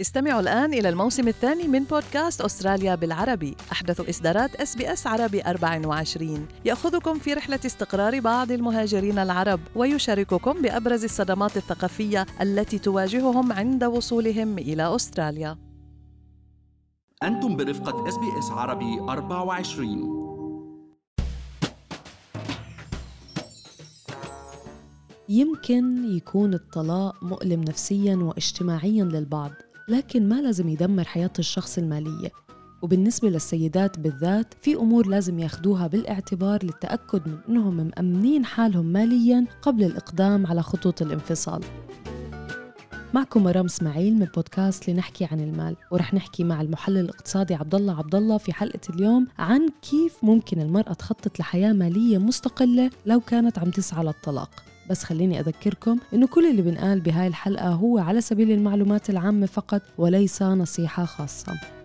استمعوا الآن إلى الموسم الثاني من بودكاست أستراليا بالعربي. أحدث إصدارات SBS عربي 24 يأخذكم في رحلة استقرار بعض المهاجرين العرب ويشارككم بأبرز الصدمات الثقافية التي تواجههم عند وصولهم إلى أستراليا. أنتم برفقة SBS عربي 24 يمكن يكون الطلاق مؤلم نفسيا واجتماعيا للبعض. لكن ما لازم يدمر حياة الشخص المالية. وبالنسبة للسيدات بالذات في أمور لازم ياخدوها بالاعتبار للتأكد من أنهم مأمنين حالهم ماليا قبل الإقدام على خطوط الانفصال. معكم مرام إسماعيل من بودكاست لنحكي عن المال. ورح نحكي مع المحلل الاقتصادي عبد الله عبد الله في حلقة اليوم عن كيف ممكن المرأة تخطط لحياة مالية مستقلة لو كانت عم تسعى للطلاق. بس خليني أذكركم إنه كل اللي بنقال بهاي الحلقة هو على سبيل المعلومات العامة فقط وليس نصيحة خاصة.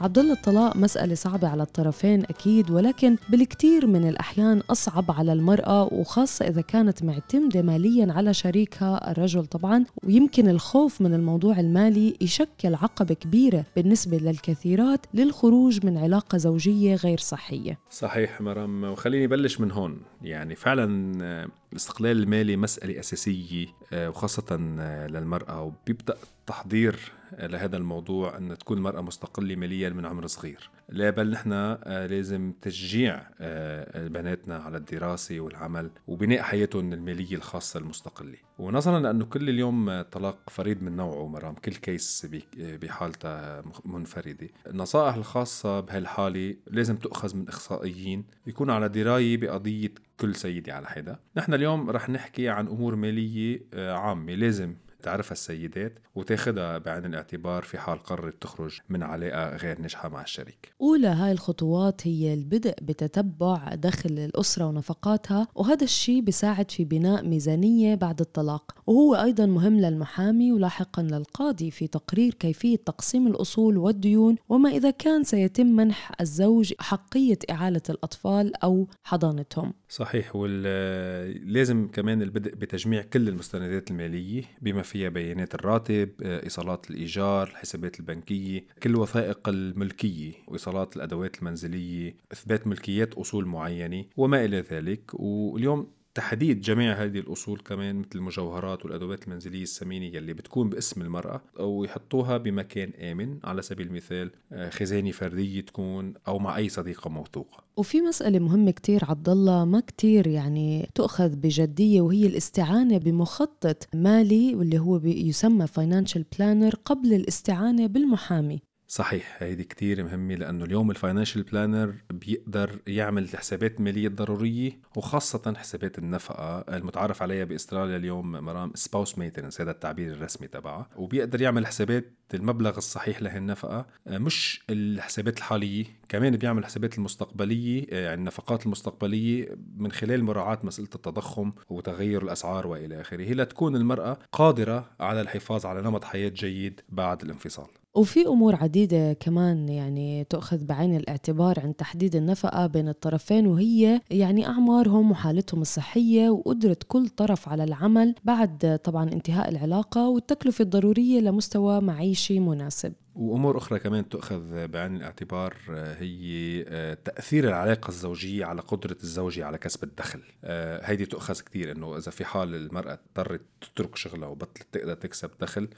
عبد الله الطلاق مسألة صعبة على الطرفين أكيد ولكن بالكثير من الأحيان أصعب على المرأة وخاصة إذا كانت معتمدة ماليا على شريكها الرجل طبعا. ويمكن الخوف من الموضوع المالي يشكل عقبة كبيرة بالنسبة للكثيرات للخروج من علاقة زوجية غير صحية. صحيح مرام وخليني بلش من هون. يعني فعلا الاستقلال المالي مسألة أساسية آه، وخاصة آه، للمرأة. وبيبدأ تحضير لهذا الموضوع أن تكون المرأة مستقلة ماليا من عمر صغير. لا بل نحن آه، لازم تشجيع آه، بناتنا على الدراسة والعمل وبناء حياتهم المالية الخاصة المستقلة. ونظرا لأنه كل اليوم طلاق فريد من نوعه مرام. كل كيس بحالتها منفردة. النصائح الخاصة بهالحالة لازم تؤخذ من إخصائيين. يكونوا على دراية بقضية كل سيدة على حدة. نحن اليوم رح نحكي عن أمور مالية آه، عامة لازم. تعرفها السيدات وتاخدها بعين الاعتبار في حال قررت تخرج من علاقة غير ناجحة مع الشريك. أولى هاي الخطوات هي البدء بتتبع دخل الأسرة ونفقاتها وهذا الشيء بيساعد في بناء ميزانية بعد الطلاق. وهو أيضا مهم للمحامي ولاحقا للقاضي في تقرير كيفية تقسيم الأصول والديون وما إذا كان سيتم منح الزوج حقية إعالة الأطفال أو حضانتهم. صحيح ولازم كمان البدء بتجميع كل المستندات المالية بما فيها بيانات الراتب إيصالات الإيجار الحسابات البنكية كل وثائق الملكية وإيصالات الأدوات المنزلية إثبات ملكيات أصول معينة وما إلى ذلك. واليوم تحديد جميع هذه الأصول كمان مثل المجوهرات والأدوات المنزلية الثمينة يلي بتكون باسم المرأة أو يحطوها بمكان آمن على سبيل المثال آه، خزانة فردية تكون أو مع أي صديقة موثوقة. وفي مسألة مهمة كتير عبد الله ما كتير يعني تؤخذ بجدية وهي الاستعانة بمخطط مالي واللي هو يسمى financial planner قبل الاستعانة بالمحامي. صحيح هيدي كتير مهمة لأنه اليوم ال financial planner بيقدر يعمل الحسابات المالية الضرورية وخاصة حسابات النفقة المتعارف عليها بأستراليا اليوم مرام spouse maintenance هذا التعبير الرسمي تبعها وبيقدر يعمل حسابات المبلغ الصحيح لهالنفقة مش الحسابات الحالية كمان بيعمل الحسابات المستقبلية يعني النفقات المستقبلية من خلال مراعاة مسألة التضخم وتغير الأسعار وإلى آخره لتكون المرأة قادرة على الحفاظ على نمط حياة جيد بعد الانفصال. وفي أمور عديدة كمان يعني تؤخذ بعين الاعتبار عند تحديد النفقة بين الطرفين وهي يعني أعمارهم وحالتهم الصحية وقدرة كل طرف على العمل بعد طبعا انتهاء العلاقة والتكلفة الضرورية لمستوى معيشي مناسب. وأمور أخرى كمان تؤخذ بعين الاعتبار آه، هي آه، تأثير العلاقة الزوجية على قدرة الزوجه على كسب الدخل. آه، هيدي تؤخذ كثير إنه إذا في حال المرأة اضطرت تترك شغلها وبطلت تقدر تكسب دخل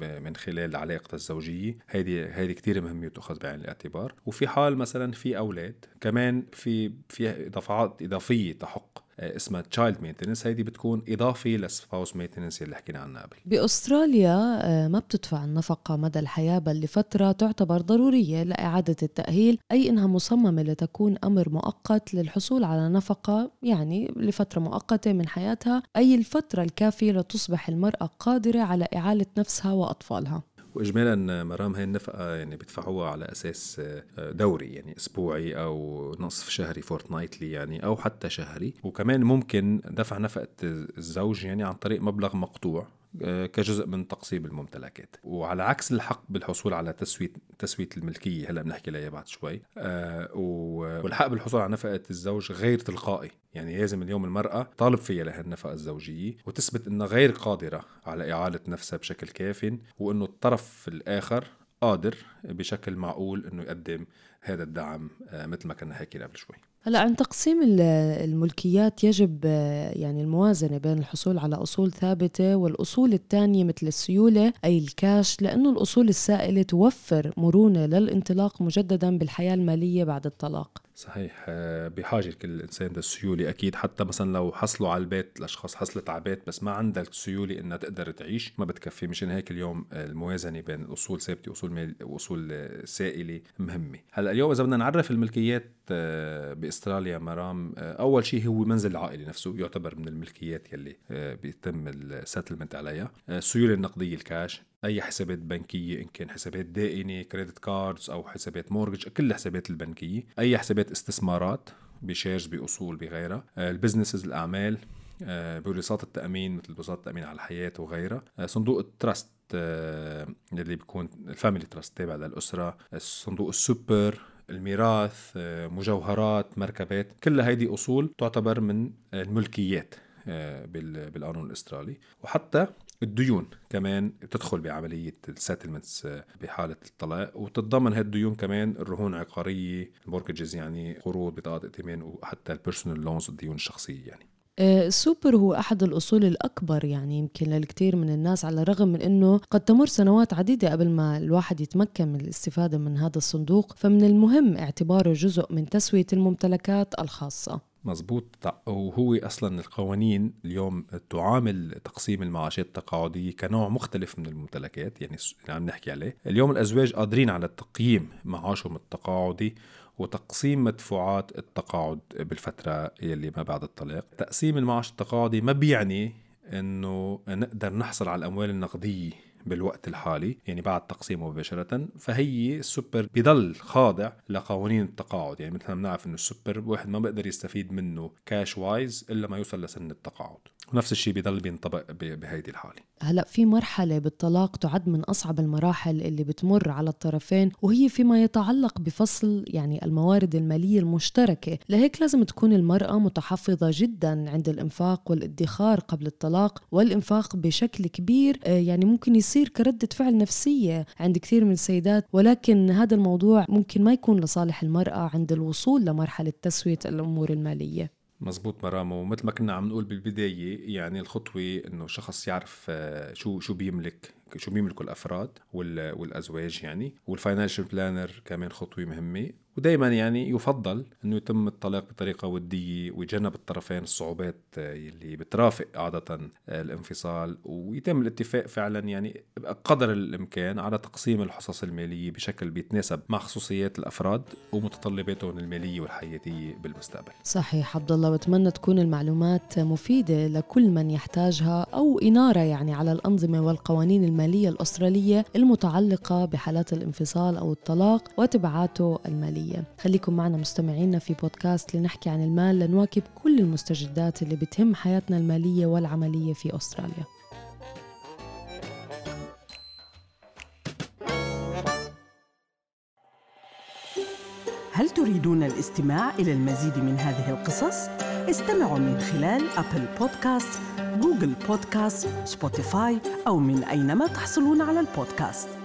من خلال علاقتها الزوجية هيدي هيدي كثير مهمة وتؤخذ بعين الاعتبار. وفي حال مثلا في أولاد كمان في في دفعات إضافية تحق. اسمها child maintenance هيدي بتكون إضافة لل spouse maintenance اللي حكينا عنها قبل. بأستراليا آه، ما بتدفع النفقة مدى الحياة بل لفترة تعتبر ضرورية لإعادة التأهيل أي إنها مصممة لتكون أمر مؤقت للحصول على نفقة يعني لفترة مؤقتة من حياتها أي الفترة الكافية لتصبح المرأة قادرة على إعالة نفسها وأطفالها. واجمالا مرام هاي النفقة يعني بيدفعوها على أساس آه، دوري يعني أسبوعي أو نصف شهري فورتنايتلي يعني أو حتى شهري. وكمان ممكن دفع نفقة الزوج يعني عن طريق مبلغ مقطوع. كجزء من تقسيم الممتلكات. وعلى عكس الحق بالحصول على تسوية تسوية الملكية هلأ بنحكي عليها بعد شوي. آه، والحق بالحصول على نفقة الزوج غير تلقائي. يعني لازم اليوم المرأة طالب فيها لهالنفقة الزوجية وتثبت إنها غير قادرة على إعالة نفسها بشكل كاف وإنه الطرف الآخر قادر بشكل معقول إنه يقدم هذا الدعم آه، مثل ما كنا حكينا قبل شوي. هلا عن تقسيم الملكيات يجب آه، يعني الموازنة بين الحصول على أصول ثابتة والأصول الثانية مثل السيولة أي الكاش لأنه الأصول السائلة توفر مرونة للانطلاق مجددا بالحياة المالية بعد الطلاق. صحيح. آه، بحاجة كل إنسان للسيولة. أكيد حتى مثلا لو حصلوا على البيت الأشخاص حصلت على البيت بس ما عندها السيولة إنها تقدر تعيش ما بتكفي. مشان هيك اليوم الموازنة بين الأصول ثابتة وأصول مال وأصول سائلة مهمة. هلأ اليوم إذا بدنا نعرف الملكيات آه، بأستراليا مرام آه، أول شيء هو منزل العائلة نفسه يعتبر من الملكيات يلي بيتم ال settlement عليها. السيولة النقدية الكاش أي حسابات بنكية إن كان حسابات دائنة credit cards أو حسابات mortgage كل الحسابات البنكية. أي حسابات استثمارات ب shares بأصول بغيرها. ال businesses الأعمال بوليصات التأمين مثل بوليصات التأمين على الحياة وغيرها. صندوق ال trust اللي بيكون ال family trust تابع للأسرة. صندوق السوبر الميراث مجوهرات مركبات. كل هيدي أصول تعتبر من الملكيات بالقانون الأسترالي. وحتى الديون كمان تدخل بعملية ال settlements بحالة الطلاق. وتتضمن هالديون الديون كمان الرهون العقارية ال mortgages يعني قروض بطاقة ائتمان وحتى ال personal loans الديون الشخصية يعني. آه، السوبر هو أحد الأصول الأكبر يعني يمكن للكثير من الناس على الرغم من أنه قد تمر سنوات عديدة قبل ما الواحد يتمكن من الاستفادة من هذا الصندوق. فمن المهم اعتباره جزء من تسوية الممتلكات الخاصة. مزبوط وهو أصلا القوانين اليوم تعامل تقسيم المعاشات التقاعدية كنوع مختلف من الممتلكات يعني اللي عم نحكي عليه. اليوم الأزواج قادرين على تقييم معاشهم التقاعدي وتقسيم مدفوعات التقاعد بالفترة يلي ما بعد الطلاق. تقسيم المعاش التقاعدي ما بيعني إنه نقدر نحصل على الأموال النقدية بالوقت الحالي يعني بعد تقسيمه مباشرة فهي السوبر بضل خاضع لقوانين التقاعد. يعني مثل ما بنعرف إنه السوبر واحد ما بيقدر يستفيد منه cash wise إلا ما يوصل لسن التقاعد. ونفس الشيء بيضل بينطبق بهيدي الحالة. هلا في مرحلة بالطلاق تعد من أصعب المراحل اللي بتمر على الطرفين وهي فيما يتعلق بفصل يعني الموارد المالية المشتركة. لهيك لازم تكون المرأة متحفظة جدا عند الإنفاق والادخار قبل الطلاق والإنفاق بشكل كبير آه، يعني ممكن يصير كردة فعل نفسية عند كثير من السيدات. ولكن هذا الموضوع ممكن ما يكون لصالح المرأة عند الوصول لمرحلة تسوية الأمور المالية. مزبوط مرام ومثل ما كنا عم نقول بالبداية يعني الخطوة إنه شخص يعرف آه، شو شو بيملك شو بيملكوا الأفراد والأزواج يعني. وال financial planner كمان خطوة مهمة. ودائما يعني يفضل إنه يتم الطلاق بطريقة ودية ويتجنب الطرفين الصعوبات اللي بترافق عادة الانفصال ويتم الاتفاق فعلا يعني قدر الإمكان على تقسيم الحصص المالية بشكل بيتناسب مع خصوصيات الأفراد ومتطلباتهم المالية والحياتية بالمستقبل. صحيح عبد الله بتمنى تكون المعلومات مفيدة لكل من يحتاجها أو إنارة يعني على الأنظمة والقوانين المالية الأسترالية المتعلقة بحالات الانفصال أو الطلاق وتبعاته المالية. المالية خليكم معنا مستمعينا في بودكاست لنحكي عن المال لنواكب كل المستجدات اللي بتهم حياتنا المالية والعملية في أستراليا. هل تريدون الاستماع إلى المزيد من هذه القصص؟ استمعوا من خلال Apple Podcast، Google Podcast، Spotify أو من أينما تحصلون على البودكاست.